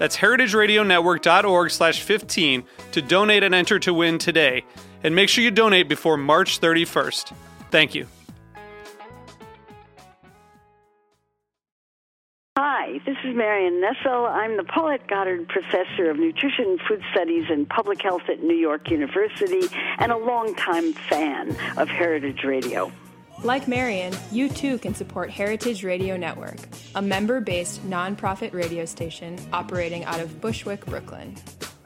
That's heritageradionetwork.org slash 15 to donate and enter to win today. And make sure you donate before March 31st. Thank you. Hi, this is Marion Nestle. I'm the Paulette Goddard Professor of Nutrition, Food Studies, and Public Health at New York University and a longtime fan of Heritage Radio. Like Marion, you too can support Heritage Radio Network, a member based nonprofit radio station operating out of Bushwick, Brooklyn.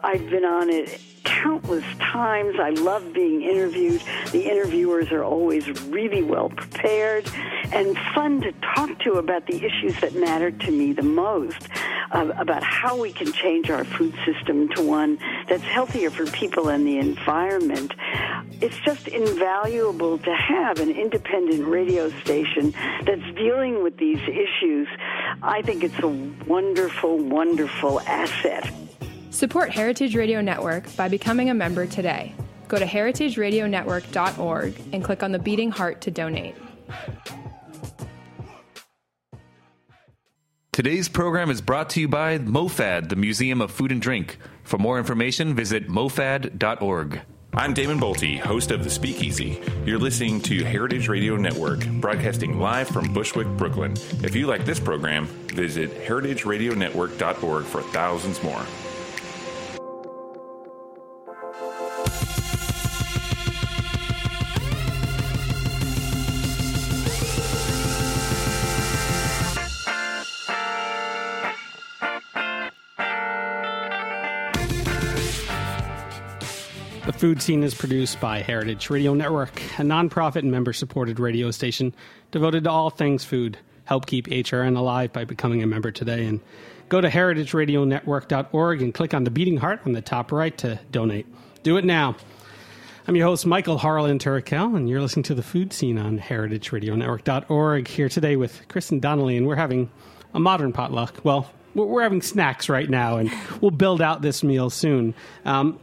I've been on it countless times. I love being interviewed. The interviewers are always really well prepared and fun to talk to about the issues that matter to me the most, uh, about how we can change our food system to one that's healthier for people and the environment. It's just invaluable to have an independent radio station that's dealing with these issues. I think it's a wonderful, wonderful asset. Support Heritage Radio Network by becoming a member today. Go to heritageradionetwork.org and click on the beating heart to donate. Today's program is brought to you by MoFad, the Museum of Food and Drink. For more information, visit mofad.org. I'm Damon Boelte, host of The Speakeasy. You're listening to Heritage Radio Network, broadcasting live from Bushwick, Brooklyn. If you like this program, visit heritageradionetwork.org for thousands more. Food scene is produced by Heritage Radio Network, a nonprofit and member supported radio station devoted to all things food. Help keep HRN alive by becoming a member today and go to heritageradionetwork.org and click on the beating heart on the top right to donate. Do it now. I'm your host, Michael Harlan Turkell, and you're listening to the Food Seen on heritageradionetwork.org here today with Kristin Donnelly, and we're having a modern potluck. Well, we're having snacks right now, and we'll build out this meal soon. Um,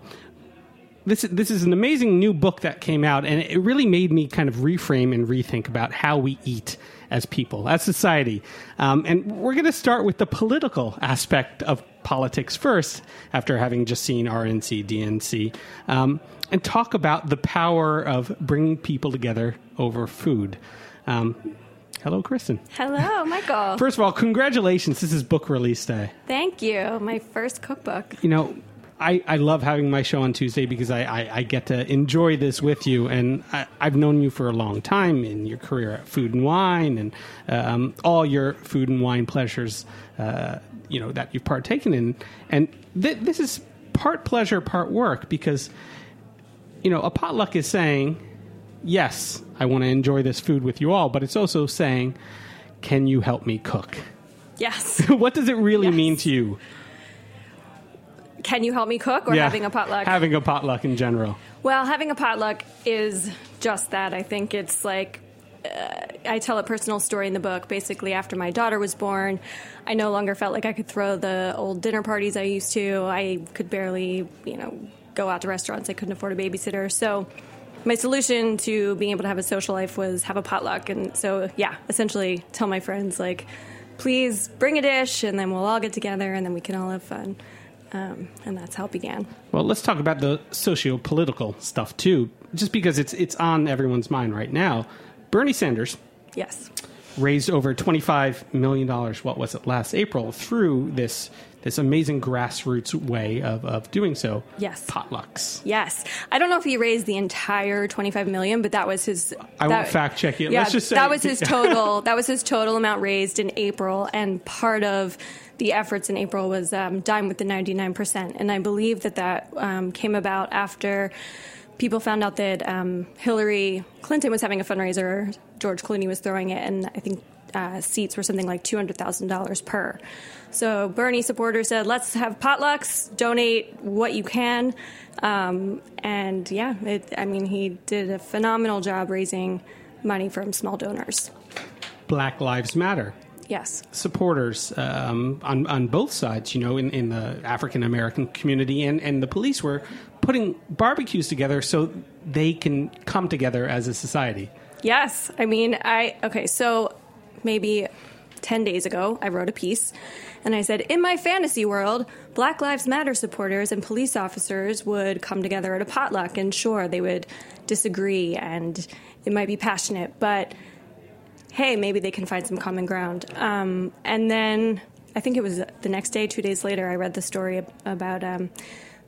this this is an amazing new book that came out, and it really made me kind of reframe and rethink about how we eat as people, as society. Um, and we're going to start with the political aspect of politics first, after having just seen RNC DNC, um, and talk about the power of bringing people together over food. Um, hello, Kristin. Hello, Michael. First of all, congratulations! This is book release day. Thank you. My first cookbook. you know, I, I love having my show on Tuesday because I, I, I get to enjoy this with you. And I, I've known you for a long time in your career at Food and Wine and um, all your food and wine pleasures, uh, you know, that you've partaken in. And th- this is part pleasure, part work because, you know, a potluck is saying, yes, I want to enjoy this food with you all, but it's also saying, can you help me cook? Yes. what does it really Yes. mean to you? Can you help me cook or Yeah, having a potluck? Having a potluck in general. well, having a potluck is just that. I think it's like uh, I tell a personal story in the book. Basically, after my daughter was born, I no longer felt like I could throw the old dinner parties I used to. I could barely, you know, go out to restaurants. I couldn't afford a babysitter. So my solution to being able to have a social life was have a potluck. And so, yeah, essentially tell my friends, like, please bring a dish and then we'll all get together and then we can all have fun. Um, and that's how it began. Well, let's talk about the socio-political stuff too, just because it's it's on everyone's mind right now. Bernie Sanders Yes. raised over twenty-five million dollars. What was it last April through this this amazing grassroots way of, of doing so. Yes. Potlucks. Yes, I don't know if he raised the entire twenty-five million, but that was his. I that, won't fact check it. Yeah, Let's just say that was his total. that was his total amount raised in April, and part of the efforts in April was um, dine with the ninety-nine percent, and I believe that that um, came about after people found out that um, Hillary Clinton was having a fundraiser. George Clooney was throwing it, and I think uh, seats were something like two hundred thousand dollars per. So Bernie supporters said, "Let's have potlucks. Donate what you can." Um, and yeah, it, I mean, he did a phenomenal job raising money from small donors. Black Lives Matter. Yes. supporters um, on on both sides. You know, in, in the African American community and and the police were putting barbecues together so they can come together as a society. Yes. I mean, I, okay, so maybe 10 days ago, I wrote a piece and I said, in my fantasy world, Black Lives Matter supporters and police officers would come together at a potluck and sure, they would disagree and it might be passionate, but hey, maybe they can find some common ground. Um, and then I think it was the next day, two days later, I read the story about um,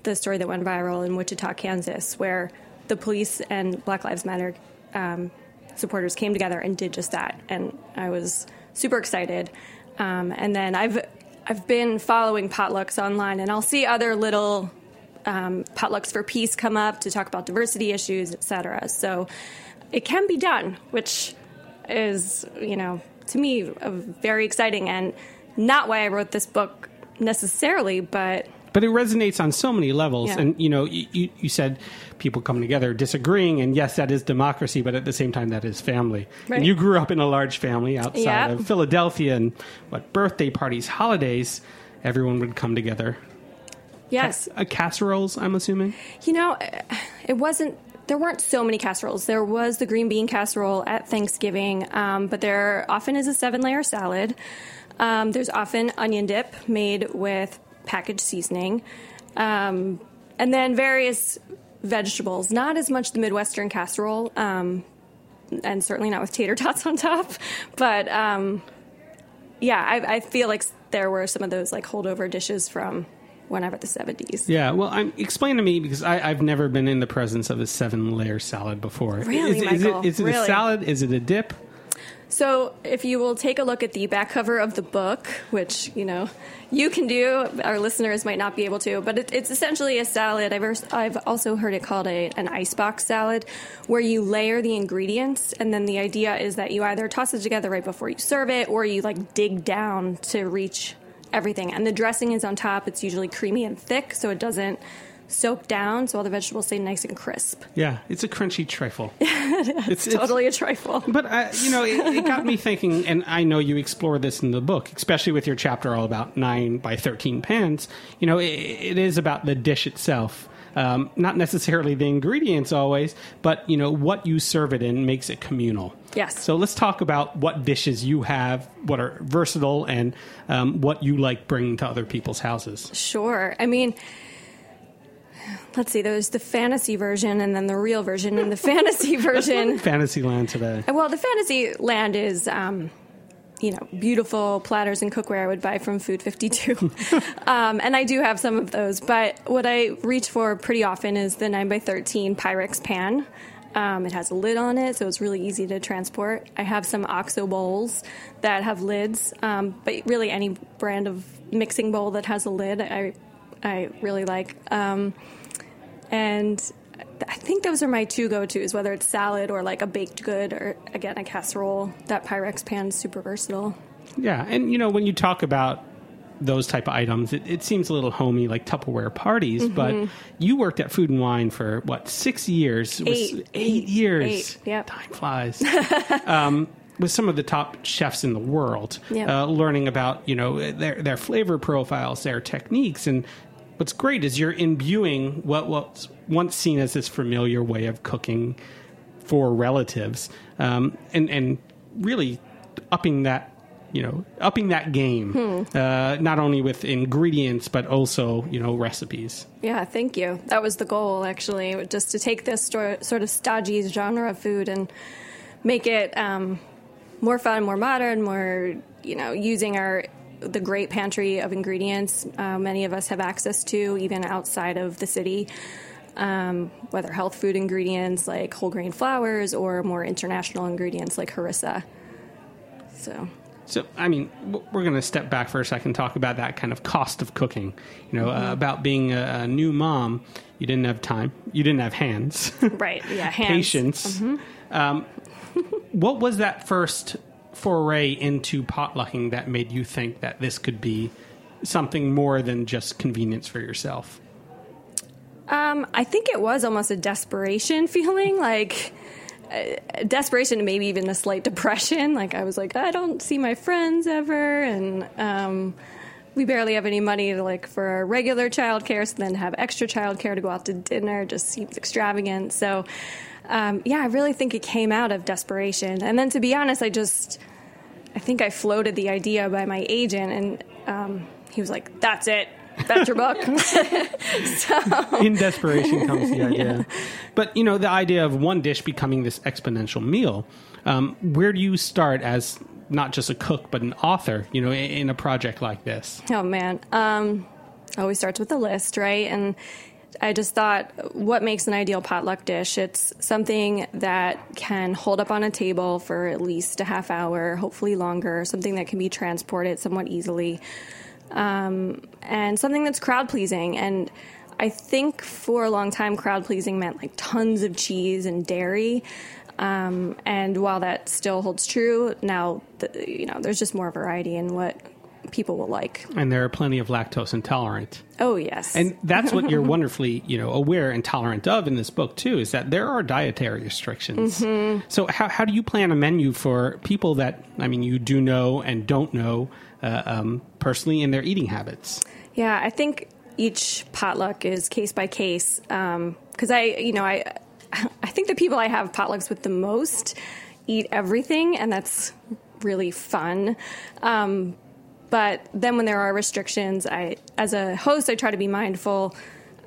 the story that went viral in Wichita, Kansas, where the police and Black Lives Matter um, supporters came together and did just that. And I was super excited. Um, and then I've I've been following potlucks online, and I'll see other little um, potlucks for peace come up to talk about diversity issues, et cetera. So it can be done, which is, you know, to me, very exciting and not why I wrote this book necessarily, but But it resonates on so many levels, Yeah. and you know, you, you said people come together disagreeing, and yes, that is democracy, but at the same time, that is family. Right. And you grew up in a large family outside Yeah. of Philadelphia, and what birthday parties, holidays, everyone would come together. yes. Uh, casseroles, I'm assuming. You know, it wasn't. There weren't so many casseroles. There was the green bean casserole at Thanksgiving, um, but there often is a seven-layer salad. Um, there's often onion dip made with packaged seasoning, um, and then various vegetables. Not as much the Midwestern casserole, um, and certainly not with tater tots on top. But um, yeah, I, I feel like there were some of those like holdover dishes from whenever the 70s. Yeah, well, I'm, explain to me because I, I've never been in the presence of a seven-layer salad before. Really, is, is it is it a salad? Is it a dip? So, if you will take a look at the back cover of the book, which you know you can do, our listeners might not be able to, but it, it's essentially a salad. I've, I've also heard it called a, an icebox salad, where you layer the ingredients, and then the idea is that you either toss it together right before you serve it, or you like dig down to reach everything. And the dressing is on top. It's usually creamy and thick, so it doesn't soak down, so all the vegetables stay nice and crisp. Yeah, it's a crunchy trifle. it's, it's Totally a trifle. But uh, you know, it, it got me thinking, and I know you explore this in the book, especially with your chapter all about nine by thirteen pans. You know, it, it is about the dish itself, um, not necessarily the ingredients always, but you know what you serve it in makes it communal. Yes. So let's talk about what dishes you have, what are versatile, and um, what you like bringing to other people's houses. Sure. I mean, let's see, there's the fantasy version and then the real version. And the fantasy version, Fantasyland today. well, the fantasy land is, um, you know, beautiful platters and cookware I would buy from Food 52. um, and I do have some of those. But what I reach for pretty often is the 9x13 Pyrex pan. Um, it has a lid on it, so it's really easy to transport. I have some OXO bowls that have lids, um, but really any brand of mixing bowl that has a lid, I I really like. Um, and I think those are my two go tos, whether it's salad or like a baked good or again a casserole. That Pyrex pan's super versatile. Yeah, and you know when you talk about those type of items, it, it seems a little homey, like Tupperware parties. Mm-hmm. But you worked at Food and Wine for what six years? Eight. eight Eight. years. Eight, yep. time flies. um, with some of the top chefs in the world, Yep. uh, learning about you know their their flavor profiles, their techniques, and what's great is you're imbuing what was once seen as this familiar way of cooking for relatives, um, and and really upping that you know upping that game, Hmm. uh, not only with ingredients but also you know recipes. Yeah, thank you. That was the goal, actually, just to take this sort of stodgy genre of food and make it um, more fun, more modern, more, you know, using our the great pantry of ingredients uh, many of us have access to, even outside of the city. Um, whether health food ingredients like whole grain flours or more international ingredients like harissa. So So, I mean, we're going to step back for a second talk about that kind of cost of cooking. You know, uh, about being a, a new mom, you didn't have time, you didn't have hands, right, yeah, hands. patience. Um, what was that first foray into potlucking that made you think that this could be something more than just convenience for yourself? Um, I think it was almost a desperation feeling, like uh, desperation and maybe even a slight depression. Like I was like, I don't see my friends ever, and um, we barely have any money to like for our regular childcare. So then have extra childcare to go out to dinner just seems extravagant. So um, yeah, I really think it came out of desperation. And then to be honest, I just I think I floated the idea by my agent, and um, he was like, "That's it." That's your book. in desperation comes the idea. But you know, the idea of one dish becoming this exponential meal. Um, where do you start as not just a cook but an author? You know, in, in a project like this. Oh man, um, always starts with a list, right? And I just thought, what makes an ideal potluck dish? It's something that can hold up on a table for at least a half hour, hopefully longer. Something that can be transported somewhat easily, um, and something that's crowd pleasing. And I think for a long time, crowd pleasing meant like tons of cheese and dairy. Um, and while that still holds true, now the, you know there's just more variety in what people will like. And there are plenty of lactose intolerant. Oh yes, And that's what you're wonderfully, you know, aware and tolerant of in this book too, is that there are dietary restrictions. So how, how do you plan a menu for people that, I mean, you do know and don't know uh, um, personally in their eating habits? Yeah, I think each potluck is case by case because I, you know, I, I think the people I have potlucks with the most eat everything, and that's really fun. Um, but then when there are restrictions, I, as a host, I try to be mindful,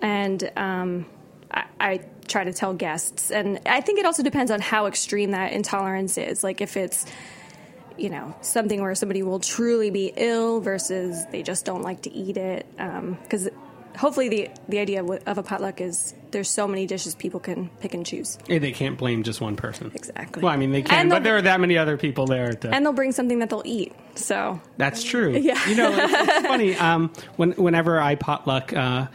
and um, I, I try to tell guests. And I think it also depends on how extreme that intolerance is. Like if it's you know something where somebody will truly be ill versus they just don't like to eat it because hopefully the the idea of, of a potluck is there's so many dishes people can pick and choose And they can't blame just one person. Exactly. Well, I mean, they can, but there are that many other people there. To, and they'll bring something that they'll eat so That's true. Yeah. You know, it's, it's funny. Um, when, whenever I potluck, uh,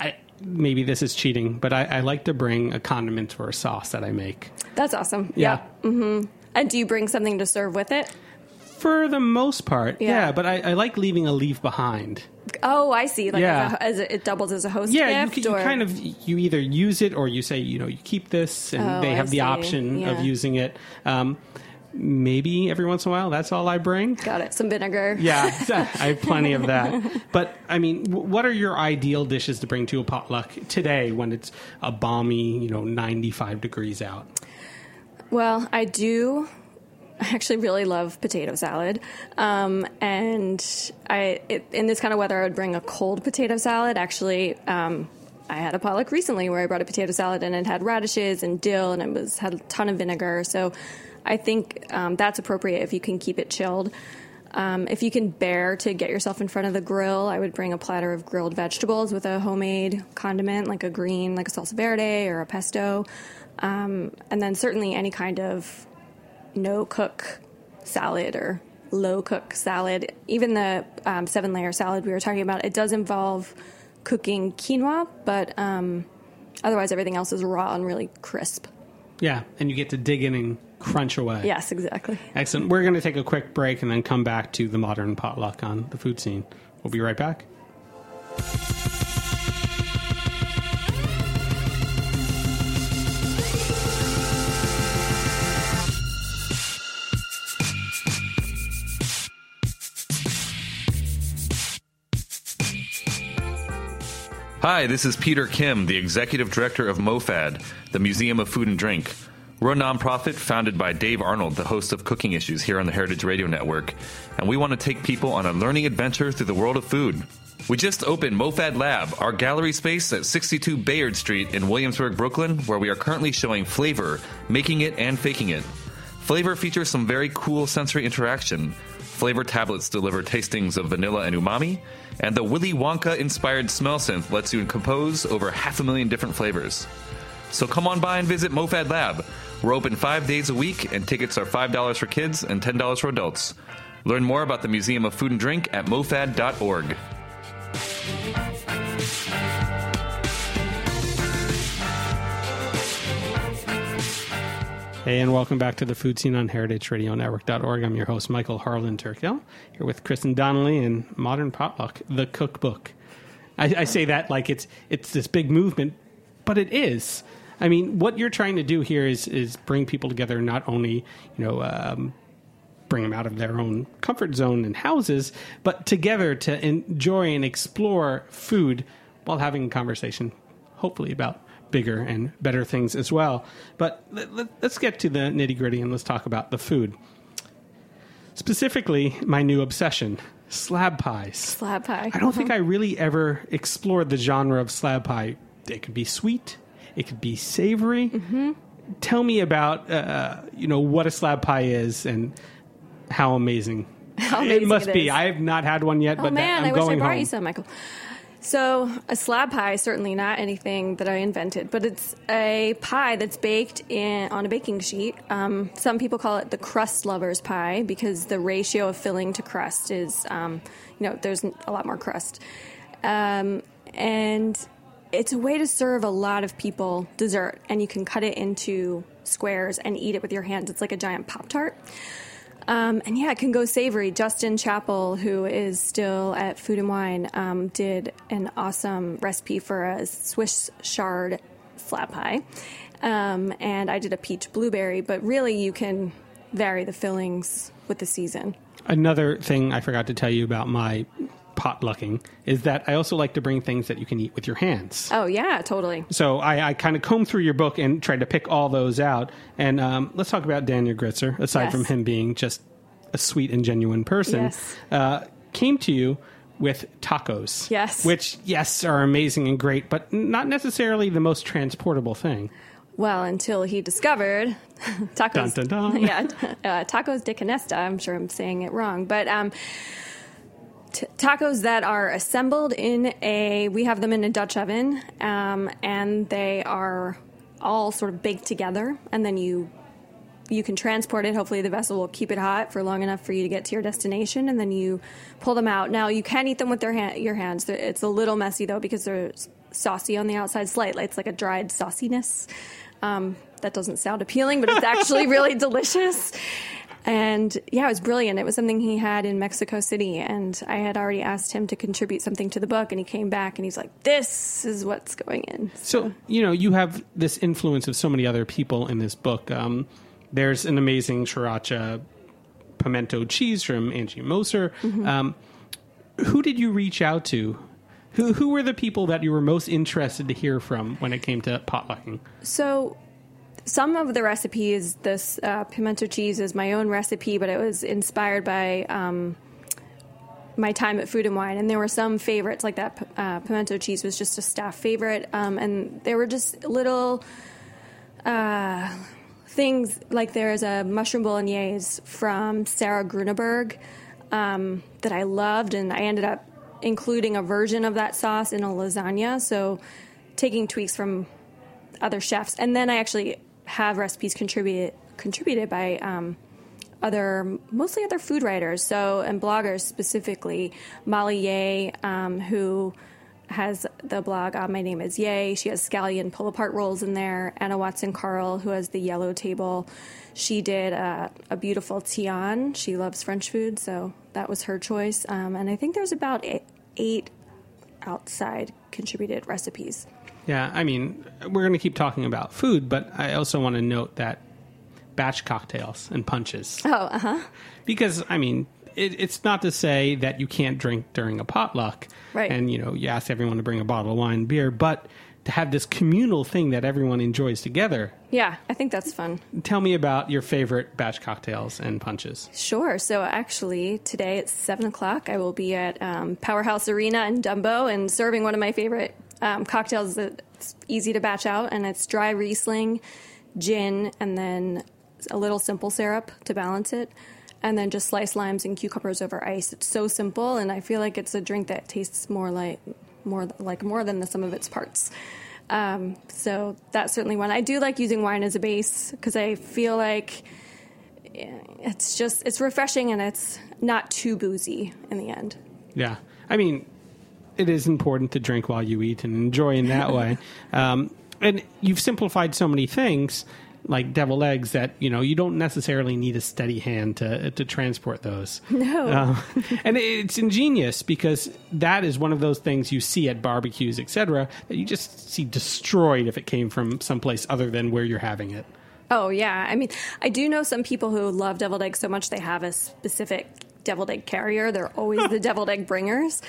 I, maybe this is cheating, but I, I like to bring a condiment or a sauce that I make. that's awesome Yeah. Mm-hmm. and do you bring something to serve with it For the most part, yeah. Yeah. but I, I like leaving a leaf behind. oh i see like Yeah. as, a, as a, it doubles as a host Yeah, you, gift c- you or kind of you either use it or you say you know you keep this, and Oh, they I have the see. option of using it. Um, maybe every once in a while, that's all I bring. got it some vinegar Yeah, I have plenty of that. But I mean, w- what are your ideal dishes to bring to a potluck today when it's a balmy, you know, ninety-five degrees out? Well, I do actually really love potato salad. Um, and I, it, in this kind of weather, I would bring a cold potato salad. Actually, um, I had a potluck recently where I brought a potato salad and it had radishes and dill and it was had a ton of vinegar. So I think um, that's appropriate if you can keep it chilled. Um, if you can bear to get yourself in front of the grill, I would bring a platter of grilled vegetables with a homemade condiment, like a green, like a salsa verde or a pesto. Um, and then certainly any kind of no cook salad or low cook salad. Even the um, seven layer salad we were talking about, it does involve cooking quinoa, but um, otherwise everything else is raw and really crisp. Yeah, and you get to dig in and crunch away. Yes, exactly. Excellent. We're going to take a quick break and then come back to the modern potluck on the Food Seen. We'll be right back. Hi, this is Peter Kim, the Executive Director of MoFad, the Museum of Food and Drink. We're a nonprofit founded by Dave Arnold, the host of Cooking Issues here on the Heritage Radio Network, and we want to take people on a learning adventure through the world of food. We just opened MoFad Lab, our gallery space at 62 Bayard Street in Williamsburg, Brooklyn, where we are currently showing flavor, making it and faking it. Flavor features some very cool sensory interaction. Flavor tablets deliver tastings of vanilla and umami, and the Willy Wonka inspired smell synth lets you compose over half a million different flavors. So come on by and visit MoFad Lab. We're open five days a week, and tickets are $5 for kids and $10 for adults. Learn more about the Museum of Food and Drink at mofad.org. Hey, and welcome back to the Food Seen on HeritageRadioNetwork.org. I'm your host, Michael Harlan Turkell, here with Kristin Donnelly and Modern Potluck, the cookbook. I, I say that like it's it's this big movement, but it is. I mean, what you're trying to do here is is bring people together, not only you know um, bring them out of their own comfort zone and houses, but together to enjoy and explore food while having a conversation, hopefully about bigger and better things as well. But let, let, let's get to the nitty gritty and let's talk about the food. Specifically, my new obsession slab pies. Slab pie. I don't think I really ever explored the genre of slab pie. It could be sweet, it could be savory. Mm-hmm. Tell me about uh, you know what a slab pie is and how amazing. How amazing it must it be. I have not had one yet, Oh but man, I'm I wish I going brought home. you some, Michael. So, a slab pie is certainly not anything that I invented, but it's a pie that's baked in on a baking sheet. Um, some people call it the crust lover's pie because the ratio of filling to crust is, um, you know, there's a lot more crust. Um, and it's a way to serve a lot of people dessert, and you can cut it into squares and eat it with your hands. It's like a giant Pop Tart. Um, and yeah, it can go savory. Justin Chapple, who is still at Food and Wine, um, did an awesome recipe for a Swiss chard slab pie. Um, and I did a peach blueberry, but really you can vary the fillings with the season. Another thing I forgot to tell you about my potlucking is that I also like to bring things that you can eat with your hands. Oh, yeah, totally. So I, I kind of combed through your book and tried to pick all those out. And um, let's talk about Daniel Gritzer, aside Yes. from him being just a sweet and genuine person, Yes. uh, came to you with tacos. Yes. Which, yes, are amazing and great, but not necessarily the most transportable thing. Well, until he discovered tacos. Dun, dun, dun. yeah, uh, tacos de canasta. I'm sure I'm saying it wrong, but um, t- tacos that are assembled in a. We have them in a Dutch oven, um, and they are all sort of baked together, and then you. You can transport it. Hopefully, the vessel will keep it hot for long enough for you to get to your destination, and then you pull them out. Now, you can eat them with their ha- your hands. They're- It's a little messy though because they're saucy on the outside, slightly. It's like a dried sauciness. Um, that doesn't sound appealing, but it's actually really delicious. And yeah, it was brilliant. It was something he had in Mexico City, and I had already asked him to contribute something to the book, and he came back and he's like, "This is what's going in." So, you know, you have this influence of so many other people in this book. Um, there's an amazing sriracha pimento cheese from Angie Mosier. Um, who did you reach out to? Who, who were the people that you were most interested to hear from when it came to potlucking? So, some of the recipes, this uh, pimento cheese is my own recipe, but it was inspired by um, my time at Food and Wine, and there were some favorites like that. Uh, pimento cheese was just a staff favorite, um, and there were just little uh, things like there is a mushroom bolognese from Sarah Grueneberg um, that I loved, and I ended up including a version of that sauce in a lasagna. So taking tweaks from other chefs, and then I actually have recipes contributed contributed by um, other mostly other food writers, so and bloggers specifically. Molly Yeh, um, who has the blog uh, My Name Is Yeh. She has scallion pull apart rolls in there. Anna Watson Carl, who has the yellow table. She did uh, a beautiful tian. She loves French food, so that was her choice. Um, and I think there's about eight outside contributed recipes. Yeah, I mean, we're going to keep talking about food, but I also want to note that batch cocktails and punches. Oh, uh huh. because I mean, it, it's not to say that you can't drink during a potluck, Right. And you know, you ask everyone to bring a bottle of wine, and beer, but to have this communal thing that everyone enjoys together. Yeah, I think that's fun. Tell me about your favorite batch cocktails and punches. Sure. So actually, today at seven o'clock, I will be at um, Powerhouse Arena in Dumbo and serving one of my favorite um, cocktails that's easy to batch out, and it's dry Riesling, gin, and then a little simple syrup to balance it. and then just sliced limes and cucumbers over ice. It's so simple, and I feel like it's a drink that tastes more like more like more than the sum of its parts. Um, so that's certainly one. I do like using wine as a base because I feel like it's just it's refreshing and it's not too boozy in the end. Yeah, I mean, it is important to drink while you eat and enjoy in that way. Um, and you've simplified so many things like deviled eggs that you know you don't necessarily need a steady hand to to transport those. No, uh, and it's ingenious because that is one of those things you see at barbecues, etc. That you just see destroyed if it came from someplace other than where you're having it. Oh yeah, I mean, I do know some people who love deviled eggs so much they have a specific deviled egg carrier. They're always the deviled egg bringers.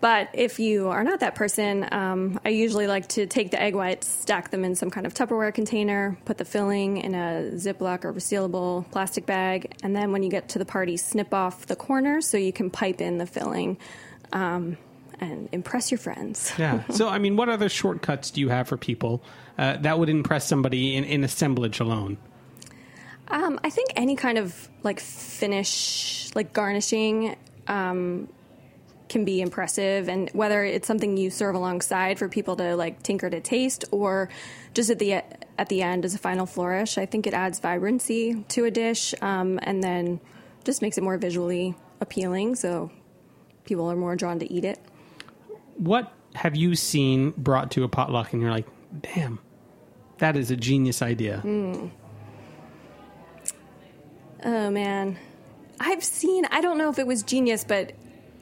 But if you are not that person, um, I usually like to take the egg whites, stack them in some kind of Tupperware container, put the filling in a Ziploc or resealable plastic bag, and then when you get to the party, snip off the corners so you can pipe in the filling. Um, and impress your friends. yeah. So, I mean, what other shortcuts do you have for people uh, that would impress somebody in, in assemblage alone? Um, I think any kind of like finish, like garnishing, um, can be impressive and whether it's something you serve alongside for people to like tinker to taste or just at the at the end as a final flourish i think it adds vibrancy to a dish um, and then just makes it more visually appealing so people are more drawn to eat it. What have you seen brought to a potluck and you're like damn that is a genius idea. Mm. oh man. I've seen, I don't know if it was genius, but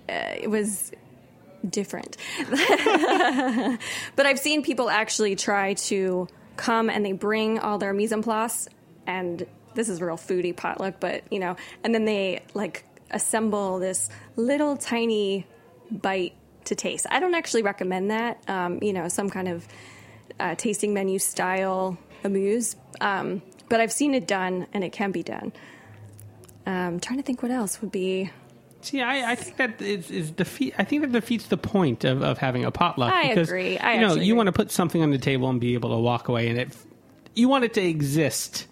it was different. but I've seen people actually try to come and they bring all their mise en place, and this is real foodie potluck, but you know, and then they like assemble this little tiny bite to taste. I don't actually recommend that. Um, you know, some kind of uh, tasting menu style amuse, um, but I've seen it done, and it can be done. Um, trying to think what else would be See, I, I think that is, is defeat. I think that defeats the point of, of having a potluck. I because, agree. I you know, you agree. want to put something on the table and be able to walk away, and it you want it to exist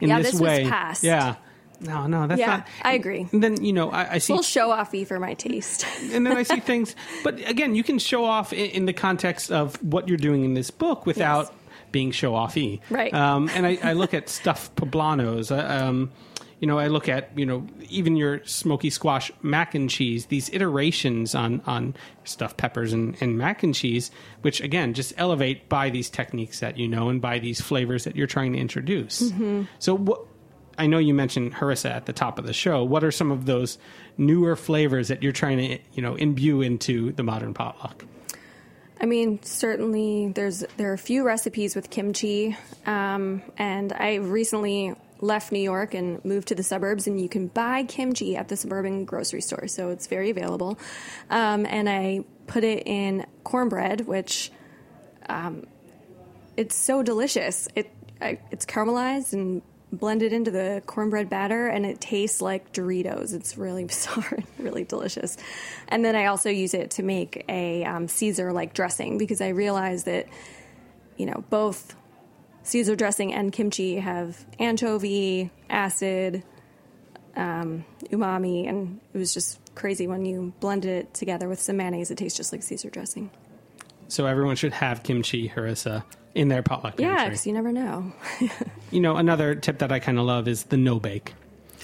in yeah, this, this way. Yeah. No, no, that's yeah, not. I agree. And then you know, I, I see a little show offy for my taste. and then I see things, but again, you can show off in, in, the context of what you're doing in this book without yes. being show offy. Right. Um, and I, I, look at stuffed poblanos. Uh, um, you know, I look at you know even your smoky squash mac and cheese, these iterations on on stuffed peppers and, and mac and cheese, which again just elevate by these techniques that you know and by these flavors that you're trying to introduce. Mm-hmm. So what? I know you mentioned harissa at the top of the show. What are some of those newer flavors that you're trying to you know imbue into the modern potluck? I mean, certainly there's there are a few recipes with kimchi, um, and I recently left New York and moved to the suburbs, and you can buy kimchi at the suburban grocery store, so it's very available. Um, and I put it in cornbread, which um, it's so delicious. It I, it's caramelized and blended into the cornbread batter, and it tastes like Doritos. It's really bizarre, and really delicious. And then I also use it to make a um, Caesar like dressing because I realized that you know both Caesar dressing and kimchi have anchovy, acid, um, umami, and it was just crazy when you blended it together with some mayonnaise. It tastes just like Caesar dressing. So everyone should have kimchi harissa in their potluck. Yeah, because you never know. you know, another tip that I kind of love is the no bake.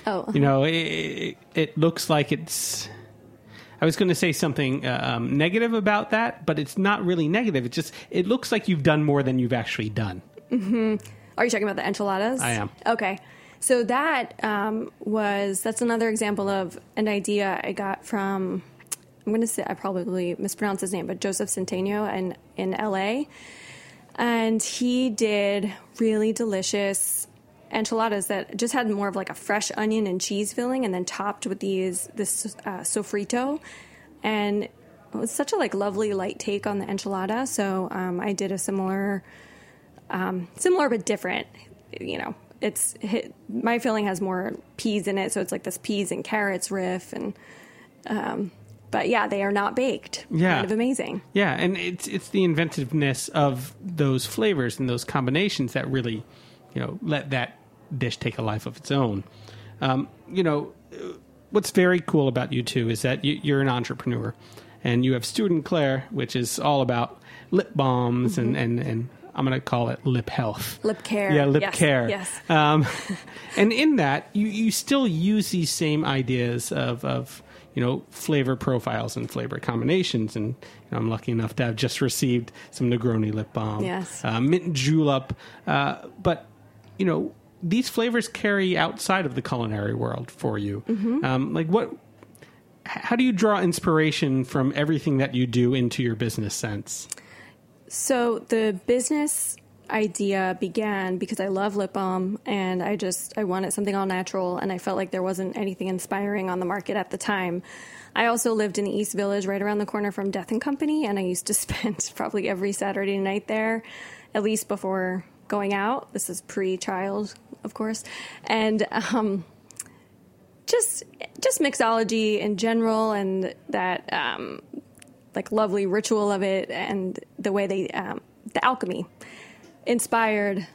Oh, you know, it, it looks like it's. I was going to say something uh, um, negative about that, but it's not really negative. It just it looks like you've done more than you've actually done. Mm-hmm. Are you talking about the enchiladas? I am. Okay. So that um, was that's another example of an idea I got from I'm going to say I probably mispronounced his name, but Josef Centeno in in L.A. And he did really delicious enchiladas that just had more of like a fresh onion and cheese filling, and then topped with these this uh, sofrito, and it was such a like lovely light take on the enchilada. So um, I did a similar um, similar but different. You know, it's my filling has more peas in it, so it's like this peas and carrots riff, and um, but yeah, they are not baked. Yeah, kind of amazing. Yeah, and it's it's the inventiveness of those flavors and those combinations that really, you know, let that dish take a life of its own. Um, you know, what's very cool about you too is that you, you're an entrepreneur, and you have Student Claire, which is all about lip balms and and and I'm going to call it lip health. Lip care. Yeah, lip Yes, care. yes. Um, and in that, you, you still use these same ideas of, of, you know, flavor profiles and flavor combinations. And you know, I'm lucky enough to have just received some Negroni lip balm. Yes. Uh, mint julep. Uh, but, you know, these flavors carry outside of the culinary world for you. Mm-hmm. Um, like what, how do you draw inspiration from everything that you do into your business sense? So the business idea began because I love lip balm and I just I wanted something all natural and I felt like there wasn't anything inspiring on the market at the time. I also lived in the East Village right around the corner from Death and Company and I used to spend probably every Saturday night there at least before going out. This is pre-child, of course. And um just just mixology in general and that um like lovely ritual of it and the way they um, the alchemy inspired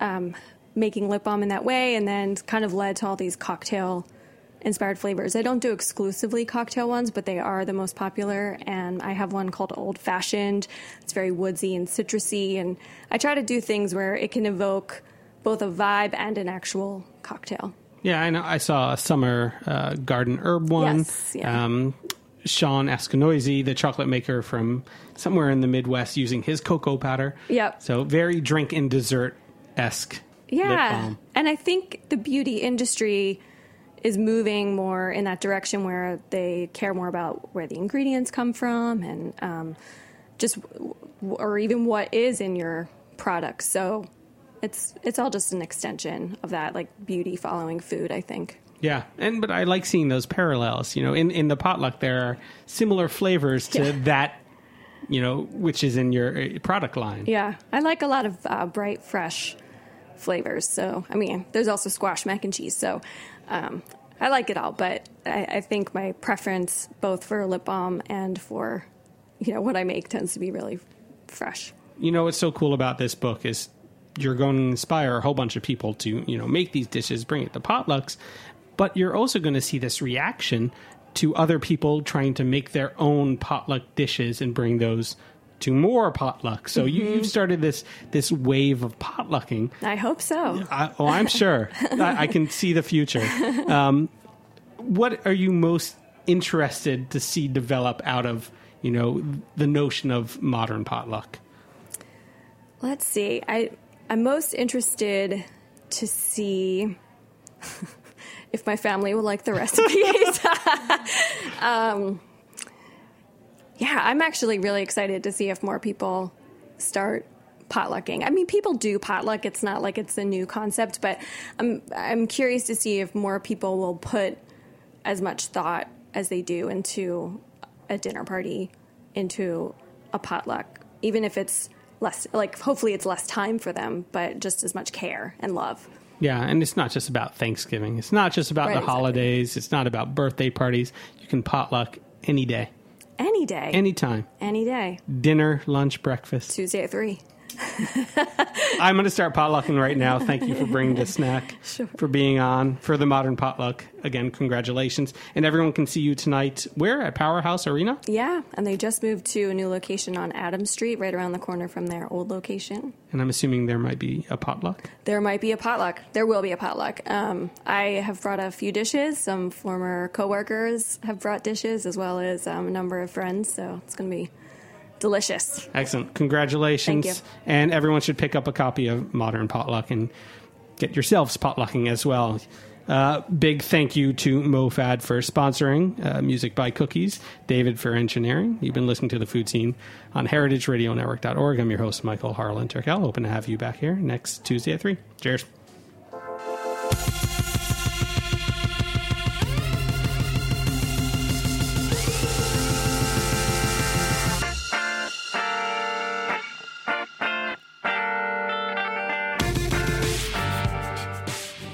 um, making lip balm in that way and then kind of led to all these cocktail inspired flavors i don't do exclusively cocktail ones but they are the most popular and i have one called old fashioned it's very woodsy and citrusy and i try to do things where it can evoke both a vibe and an actual cocktail Yeah, I know. I saw a summer uh, garden herb one. Yes, yeah. Um, Shawn Askinosie, the chocolate maker from somewhere in the Midwest, using his cocoa powder. Yep. So very drink and dessert esque. Yeah. And I think the beauty industry is moving more in that direction where they care more about where the ingredients come from and um, just, or even what is in your product. So it's it's all just an extension of that, like beauty following food. I think. Yeah, and but I like seeing those parallels. You know, in in the potluck there are similar flavors to Yeah. that. You know, which is in your uh, product line. Yeah, I like a lot of uh, bright, fresh flavors. So, I mean, there's also squash mac and cheese. So, um, I like it all. But I, I think my preference, both for lip balm and for, you know, what I make, tends to be really fresh. you know what's so cool about this book is you're going to inspire a whole bunch of people to you know make these dishes bring it to potlucks but you're also going to see this reaction to other people trying to make their own potluck dishes and bring those to more potluck. So you, you've started this this wave of potlucking. I hope so. I, oh i'm sure. I, I can see the future. Um, what are you most interested to see develop out of you know the notion of modern potluck? Let's see. I I'm most interested to see if my family will like the recipes. um, yeah, I'm actually really excited to see if more people start potlucking. I mean, people do potluck. It's not like it's a new concept, but I'm I'm curious to see if more people will put as much thought as they do into a dinner party, into a potluck, even if it's less like hopefully it's less time for them, but just as much care and love. Yeah, and it's not just about Thanksgiving. It's not just about Right, the exactly. holidays. It's not about birthday parties. You can potluck any day, Any day. anytime. Any day. Dinner, lunch, breakfast. Tuesday at 3. I'm going to start potlucking right now. Thank you for bringing the snack, for being on, for the modern potluck. Again, congratulations. And everyone can see you tonight. Where? At Powerhouse Arena? Yeah, and they just moved to a new location on Adams Street, right around the corner from their old location. And I'm assuming there might be a potluck. There might be a potluck. There will be a potluck. Um, I have brought a few dishes. Some former coworkers have brought dishes, as well as um, a number of friends. So it's going to be delicious. Excellent. Congratulations. Thank you. And everyone should pick up a copy of Modern Potluck and get yourselves potlucking as well. Uh, big thank you to MoFad for sponsoring uh, Music by Cookies, David for engineering. You've been listening to the Food Seen on heritageradionetwork.org. I'm your host, Michael Harlan Turkell. Hoping to have you back here next Tuesday at 3. Cheers.